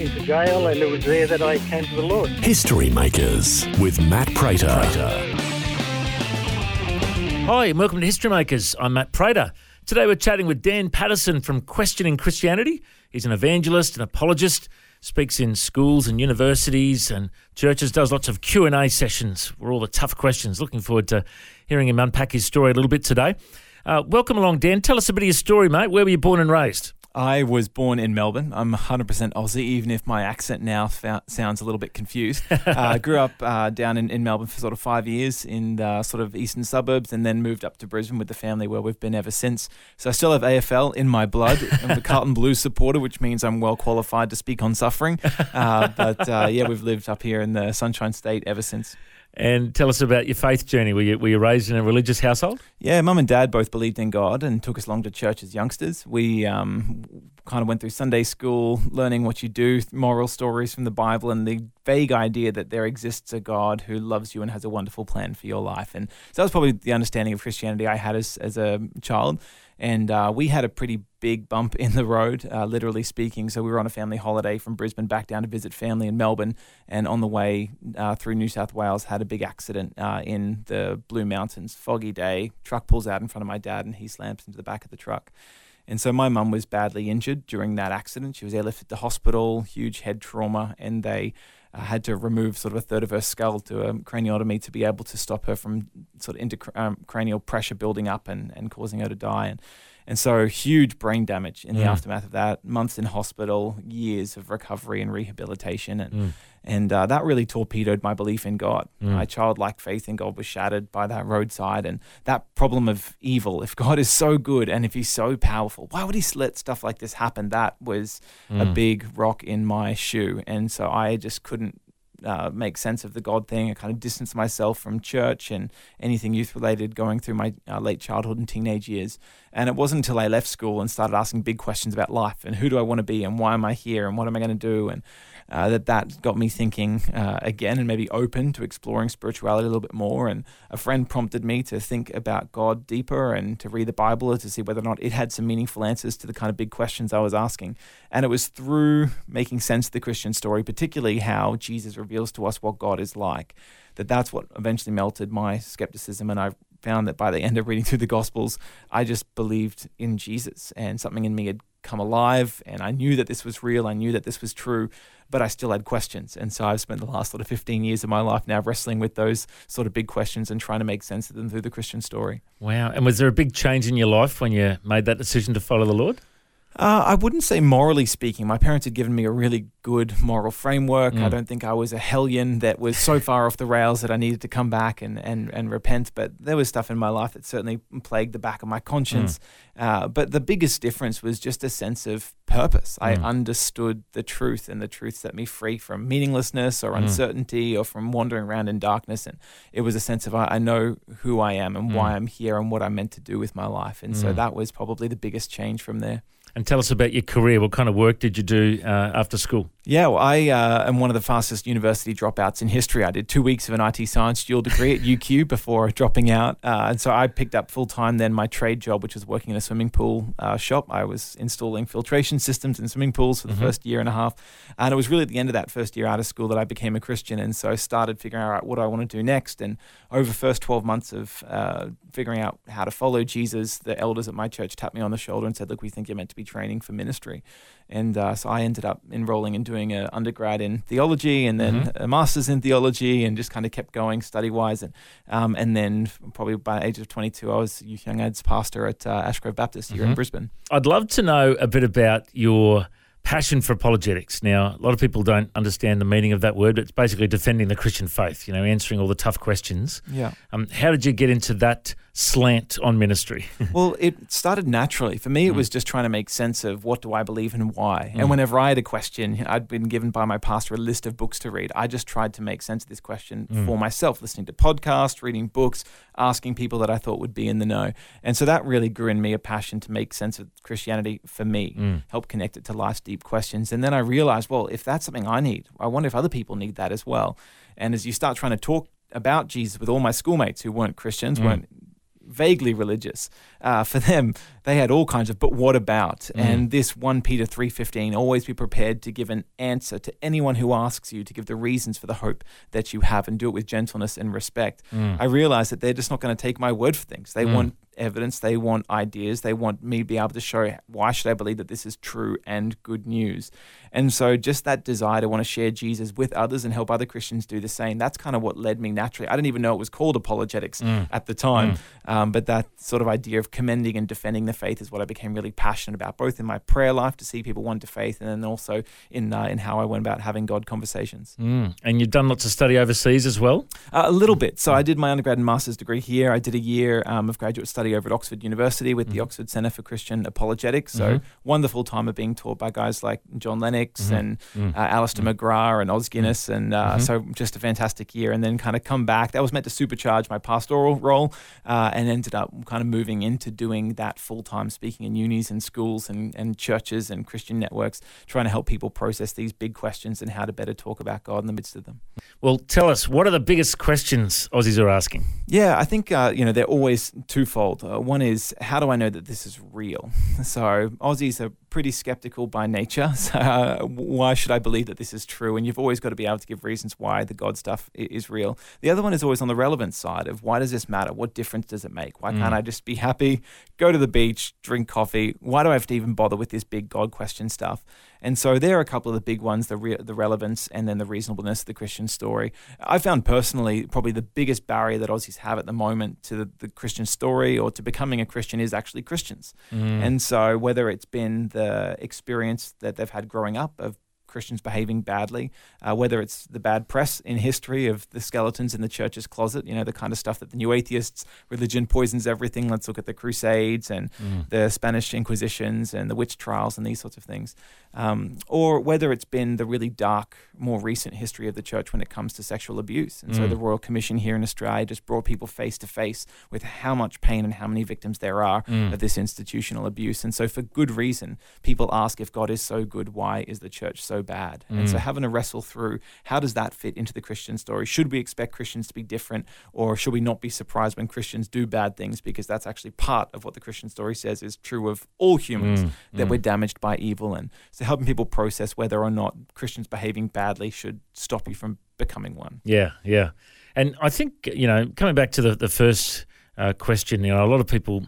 into jail, and it was there that I came to the Lord. History Makers with Matt Prater. Hi, and welcome to History Makers. I'm Matt Prater. Today we're chatting with Dan Patterson from Questioning Christianity. He's an evangelist, an apologist, speaks in schools and universities and churches, does lots of Q&A sessions where all the tough questions. Looking forward to hearing him unpack his story a little bit today. Uh, welcome along, Dan. Tell us a bit of your story, mate. Where were you born and raised? I was born in Melbourne. I'm 100% Aussie, even if my accent now fou- sounds a little bit confused. uh, I grew up uh, down in, in Melbourne for sort of five years in the sort of eastern suburbs and then moved up to Brisbane with the family where we've been ever since. So I still have AFL in my blood. I'm a Carlton Blues supporter, which means I'm well qualified to speak on suffering. Uh, but uh, yeah, we've lived up here in the Sunshine State ever since. And tell us about your faith journey. Were you, were you raised in a religious household? Yeah, mum and dad both believed in God and took us along to church as youngsters. We um, kind of went through Sunday school, learning what you do, moral stories from the Bible, and the vague idea that there exists a God who loves you and has a wonderful plan for your life. And so that was probably the understanding of Christianity I had as, as a child. And uh, we had a pretty big bump in the road, uh, literally speaking. So we were on a family holiday from Brisbane back down to visit family in Melbourne, and on the way uh, through New South Wales, had a big accident uh, in the Blue Mountains. Foggy day, truck pulls out in front of my dad, and he slams into the back of the truck. And so my mum was badly injured during that accident. She was airlifted to hospital, huge head trauma, and they uh, had to remove sort of a third of her skull to a craniotomy to be able to stop her from sort of intracranial pressure building up and, and causing her to die. And and so huge brain damage in the Mm. aftermath of that. Months in hospital, years of recovery and rehabilitation, and Mm. And uh, that really torpedoed my belief in God. Mm. My childlike faith in God was shattered by that roadside, and that problem of evil. If God is so good and if He's so powerful, why would He let stuff like this happen? That was a Mm. big rock in my shoe, and so I just couldn't uh, make sense of the God thing. I kind of distanced myself from church and anything youth related going through my uh, late childhood and teenage years. And it wasn't until I left school and started asking big questions about life and who do I want to be and why am I here and what am I going to do and uh, that that got me thinking uh, again and maybe open to exploring spirituality a little bit more. And a friend prompted me to think about God deeper and to read the Bible to see whether or not it had some meaningful answers to the kind of big questions I was asking. And it was through making sense of the Christian story, particularly how Jesus reveals to us what God is like, that that's what eventually melted my skepticism. And I found that by the end of reading through the Gospels, I just believed in Jesus and something in me had come alive and I knew that this was real. I knew that this was true, but I still had questions. And so I've spent the last sort of 15 years of my life now wrestling with those sort of big questions and trying to make sense of them through the Christian story. Wow. And was there a big change in your life when you made that decision to follow the Lord? Uh, I wouldn't say morally speaking. My parents had given me a really good moral framework. I Mm. don't think I was a hellion that was so far off the rails that I needed to come back and, and, and repent. But there was stuff in my life that certainly plagued the back of my conscience. Uh, but the biggest difference was just a sense of purpose. I Mm. understood the truth, and the truth set me free from meaninglessness or Mm. uncertainty or from wandering around in darkness. And it was a sense of I, I know who I am and why Mm. I'm here and what I'm meant to do with my life. And so Mm. that was probably the biggest change from there. And tell us about your career. What kind of work did you do uh, after school? Yeah, well, I uh, am one of the fastest university dropouts in history. I did two weeks of an IT science dual degree at UQ before dropping out. Uh, and so I picked up full time then my trade job, which was working in a swimming pool uh, shop. I was installing filtration systems in swimming pools for the Mhm. first year and a half. And it was really at the end of that first year out of school that I became a Christian. And so I started figuring out what I want to do next. And over the first 12 months of uh, figuring out how to follow Jesus, the elders at my church tapped me on the shoulder and said, Look, we think you're meant to be training for ministry. And uh, so I ended up enrolling and doing an undergrad in theology and then Mhm. a master's in theology and just kind of kept going study wise. And, um, and then probably by the age of 22, I was youth young ads pastor at uh, Ashgrove Baptist here in Mhm. Brisbane. I'd love to know a bit about your passion for apologetics. Now, a lot of people don't understand the meaning of that word, but it's basically defending the Christian faith, you know, answering all the tough questions. Yeah. Um, how did you get into that slant on ministry? well, it started naturally. For me, it Mm. was just trying to make sense of what do I believe and why. And whenever I had a question, I'd been given by my pastor a list of books to read. I just tried to make sense of this question Mm. for myself, listening to podcasts, reading books, asking people that I thought would be in the know. And so that really grew in me a passion to make sense of Christianity for me, Mm. help connect it to life's deep questions. And then I realized, well, if that's something I need, I wonder if other people need that as well. And as you start trying to talk about Jesus with all my schoolmates who weren't Christians, Mm. weren't vaguely religious, uh, for them they had all kinds of but what about? Mm. And this 1 peter 3.15 always be prepared to give an answer to anyone who asks you to give the reasons for the hope that you have and do it with gentleness and respect. Mm. I realize that they're just not going to take my word for things. They mm. want evidence they want ideas they want me to be able to show why should i believe that this is true and good news. And so just that desire to want to share jesus with others and help other christians do the same that's kind of what led me naturally. I didn't even know it was called apologetics at the time um, but that sort of idea of commending and defending the faith is what I became really passionate about, both in my prayer life to see people want to faith, and then also in uh, in how I went about having God conversations. Mm. And you've done lots of study overseas as well? Uh, a little bit. So I did my undergrad and master's degree here. I did a year um, of graduate study over at Oxford University with the Oxford Centre for Christian Apologetics. So wonderful time of being taught by guys like John Lennox and uh, Alister McGrath and Os Guinness, and uh, so just a fantastic year. And then kind of come back. That was meant to supercharge my pastoral role, uh, and ended up kind of moving into doing that full time, speaking in unis and schools and, and churches and Christian networks, trying to help people process these big questions and how to better talk about God in the midst of them. Well, tell us, what are the biggest questions Aussies are asking? Yeah, I think uh, you know they're always twofold. Uh, one is how do I know that this is real? So Aussies are pretty skeptical by nature. So uh, why should I believe that this is true? And you've always got to be able to give reasons why the God stuff is real. The other one is always on the relevant side of why does this matter? What difference does it make? Why can't I just be happy, go to the beach, drink coffee? Why do I have to even bother with this big God question stuff? And so there are a couple of the big ones: the re- the relevance and then the reasonableness of the Christian story. I found personally probably the biggest barrier that Aussies have at the moment to the, the Christian story or to becoming a Christian is actually Christians. Mm. And so whether it's been the experience that they've had growing up of Christians behaving badly, uh, whether it's the bad press in history of the skeletons in the church's closet, you know, the kind of stuff that the new atheists, religion poisons everything. Let's look at the Crusades and the Spanish Inquisitions and the witch trials and these sorts of things. Um, or whether it's been the really dark, more recent history of the church when it comes to sexual abuse. And so the Royal Commission here in Australia just brought people face to face with how much pain and how many victims there are of this institutional abuse. And so, for good reason, people ask if God is so good, why is the church so bad? And so, having to wrestle through how does that fit into the Christian story? Should we expect Christians to be different, or should we not be surprised when Christians do bad things? Because that's actually part of what the Christian story says is true of all humans that we're damaged by evil. And so, helping people process whether or not Christians behaving badly should stop you from becoming one. Yeah, yeah. And I think, you know, coming back to the, the first uh, question, you know, a lot of people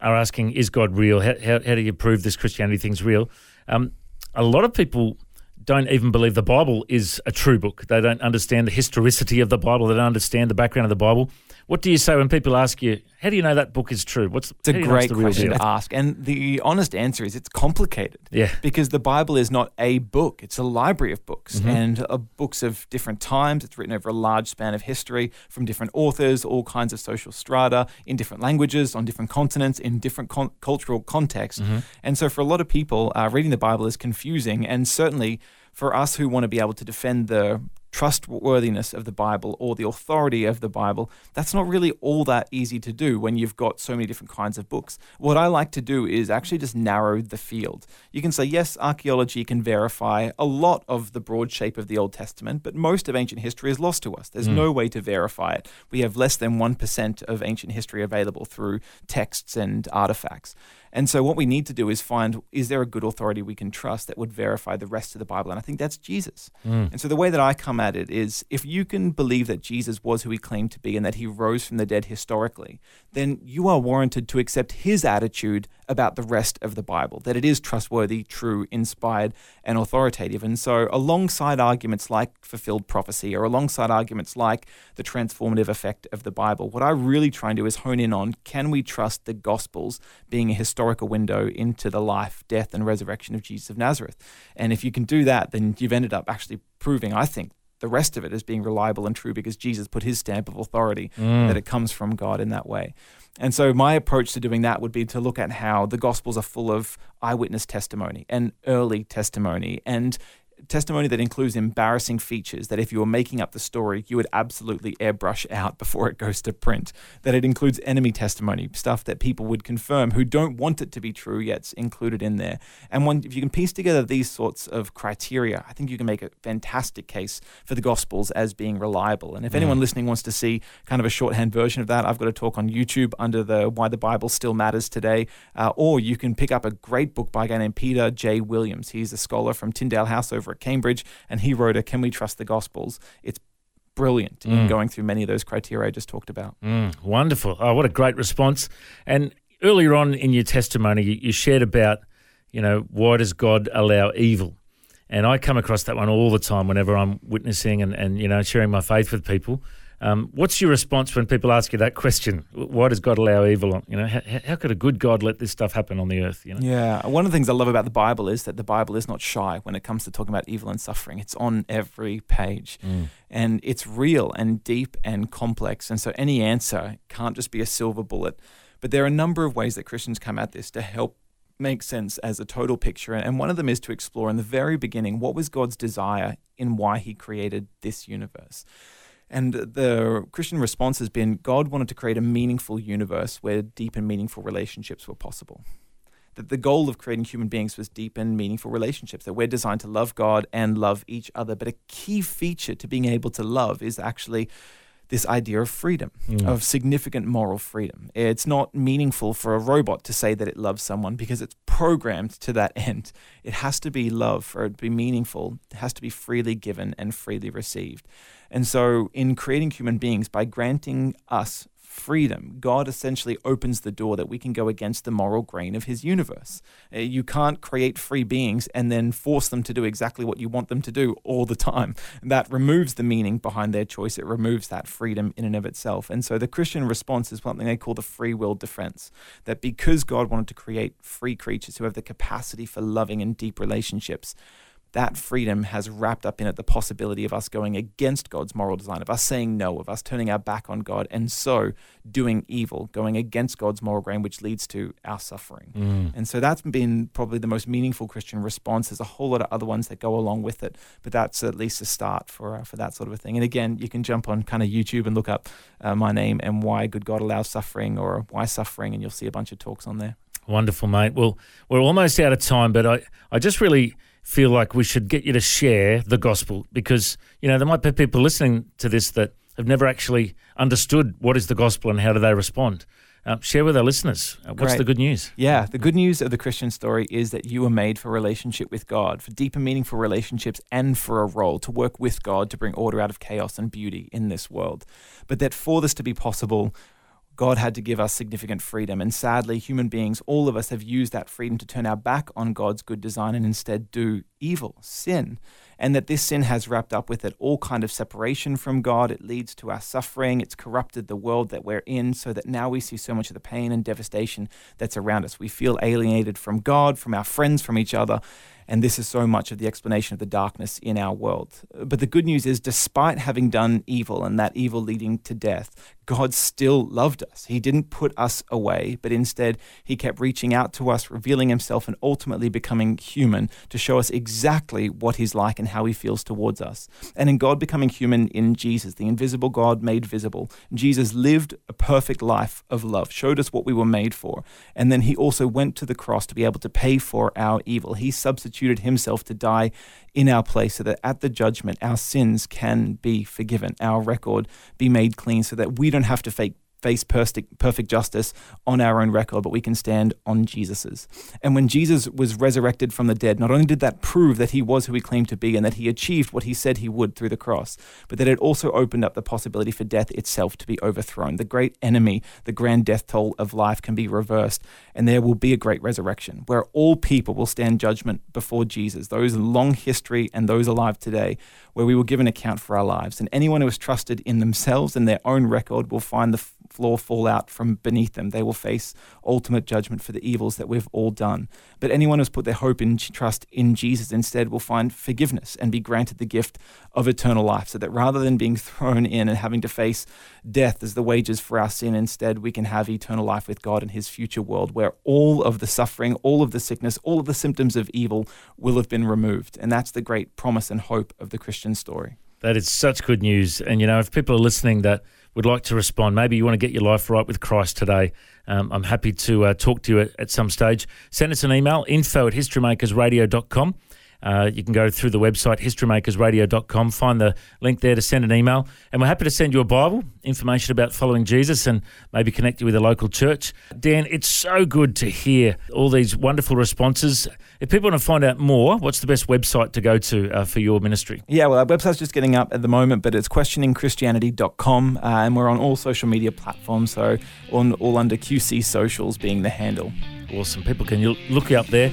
are asking, is God real? How, how, how do you prove this Christianity thing's real? Um, a lot of people don't even believe the Bible is a true book. They don't understand the historicity of the Bible. They don't understand the background of the Bible. What do you say when people ask you, how do you know that book is true? What's It's a how do you know great the question deal? to ask. And the honest answer is it's complicated. Yeah. Because the Bible is not a book, it's a library of books Mm-hmm. and uh, books of different times. It's written over a large span of history from different authors, all kinds of social strata, in different languages, on different continents, in different con- cultural contexts. Mm-hmm. And so for a lot of people, uh, reading the Bible is confusing. And certainly for us who want to be able to defend the trustworthiness of the Bible or the authority of the Bible, that's not really all that easy to do when you've got so many different kinds of books. What I like to do is actually just narrow the field. You can say, yes, archaeology can verify a lot of the broad shape of the Old Testament, but most of ancient history is lost to us. There's hmm. no way to verify it. We have less than 1% of ancient history available through texts and artifacts. And so what we need to do is find is there a good authority we can trust that would verify the rest of the Bible? And I think that's Jesus. Hmm. And so the way that I come at it is if you can believe that Jesus was who he claimed to be and that he rose from the dead historically, then you are warranted to accept his attitude about the rest of the Bible, that it is trustworthy, true, inspired, and authoritative. And so, alongside arguments like fulfilled prophecy or alongside arguments like the transformative effect of the Bible, what I really try and do is hone in on can we trust the Gospels being a historical window into the life, death, and resurrection of Jesus of Nazareth? And if you can do that, then you've ended up actually proving, I think, the rest of it as being reliable and true because Jesus put his stamp of authority Mm. that it comes from God in that way. And so my approach to doing that would be to look at how the Gospels are full of eyewitness testimony and early testimony and testimony that includes embarrassing features that if you were making up the story, you would absolutely airbrush out before it goes to print. That it includes enemy testimony, stuff that people would confirm who don't want it to be true yet it's included in there. And when, if you can piece together these sorts of criteria, I think you can make a fantastic case for the Gospels as being reliable. And if anyone listening wants to see kind of a shorthand version of that, I've got a talk on YouTube under the Why the Bible Still Matters Today. Uh, or you can pick up a great book by a guy named Peter J. Williams. He's a scholar from Tyndale House over at Cambridge, and he wrote a Can We Trust the Gospels? It's brilliant in going through many of those criteria I just talked about. Mm, wonderful. Oh, what a great response. And earlier on in your testimony, you, you shared about, you know, why does God allow evil? And I come across that one all the time whenever I'm witnessing and, and you know, sharing my faith with people. Um, what's your response when people ask you that question? Why does God allow evil? You know, how, how could a good God let this stuff happen on the earth? You know, Yeah, one of the things I love about the Bible is that the Bible is not shy when it comes to talking about evil and suffering. It's on every page. And it's real and deep and complex. And so any answer can't just be a silver bullet. But there are a number of ways that Christians come at this to help make sense as a total picture. And one of them is to explore in the very beginning what was God's desire in why he created this universe. And the Christian response has been God wanted to create a meaningful universe where deep and meaningful relationships were possible that the goal of creating human beings was deep and meaningful relationships, that we're designed to love God and love each other. But a key feature to being able to love is actually this idea of freedom, of significant moral freedom. It's not meaningful for a robot to say that it loves someone because it's programmed to that end. It has to be love for it to be meaningful, it has to be freely given and freely received. And so, in creating human beings, by granting us freedom, God essentially opens the door that we can go against the moral grain of his universe. Uh, You can't create free beings and then force them to do exactly what you want them to do all the time. That removes the meaning behind their choice. It removes that freedom in and of itself. And so the Christian response is something they call the free will defense that because God wanted to create free creatures who have the capacity for loving and deep relationships, that freedom has wrapped up in it the possibility of us going against God's moral design, of us saying no, of us turning our back on God, and so doing evil, going against God's moral grain, which leads to our suffering. And so that's been probably the most meaningful Christian response. There's a whole lot of other ones that go along with it, but that's at least a start for uh, for that sort of a thing. And again, you can jump on kind of YouTube and look up uh, my name and why good God allows suffering or why suffering, and you'll see a bunch of talks on there. Wonderful, mate. Well, we're almost out of time, but I, I just really feel like we should get you to share the gospel because, you know, there might be people listening to this that have never actually understood what is the gospel and how do they respond. Uh, share with our listeners. Uh, what's Great. the good news? Yeah, the good news of the Christian story is that you were made for relationship with God, for deep and meaningful relationships, and for a role to work with God to bring order out of chaos and beauty in this world. But that for this to be possible, God had to give us significant freedom. And sadly, human beings, all of us, have used that freedom to turn our back on God's good design and instead do evil, sin. And that this sin has wrapped up with it all kind of separation from God. It leads to our suffering. It's corrupted the world that we're in, so that now we see so much of the pain and devastation that's around us. We feel alienated from God, from our friends, from each other. And this is so much of the explanation of the darkness in our world. But the good news is, despite having done evil and that evil leading to death, God still loved us. He didn't put us away, but instead, He kept reaching out to us, revealing Himself, and ultimately becoming human to show us exactly what He's like and how He feels towards us. And in God becoming human in Jesus, the invisible God made visible, Jesus lived a perfect life of love, showed us what we were made for. And then He also went to the cross to be able to pay for our evil. He substituted Himself to die in our place so that at the judgment, our sins can be forgiven, our record be made clean, so that we don't have to fake face perfect, justice on our own record, but we can stand on Jesus's. And when Jesus was resurrected from the dead, not only did that prove that he was who he claimed to be and that he achieved what he said he would through the cross, but that it also opened up the possibility for death itself to be overthrown. The great enemy, the grand death toll of life can be reversed, and there will be a great resurrection where all people will stand judgment before Jesus, those in long history and those alive today, where we will give an account for our lives. And anyone who has trusted in themselves and their own record will find the floor fall out from beneath them. They will face ultimate judgment for the evils that we've all done. But anyone who's put their hope and trust in Jesus instead will find forgiveness and be granted the gift of eternal life. So that rather than being thrown in and having to face death as the wages for our sin, instead we can have eternal life with God in his future world where all of the suffering, all of the sickness, all of the symptoms of evil will have been removed. And that's the great promise and hope of the Christian story. That is such good news. And, you know, if people are listening that would like to respond, maybe you want to get your life right with Christ today, um, I'm happy to uh, talk to you at, at, some stage. Send us an email, info at historymakersradio.com. Uh, you can go through the website, historymakersradio.com, find the link there to send an email. And we're happy to send you a Bible, information about following Jesus, and maybe connect you with a local church. Dan, it's so good to hear all these wonderful responses. If people want to find out more, what's the best website to go to uh, for your ministry? Yeah, well, our website's just getting up at the moment, but it's questioningchristianity.com, uh, and we're on all social media platforms, so on all under QC Socials being the handle. Awesome. People can you look you up there.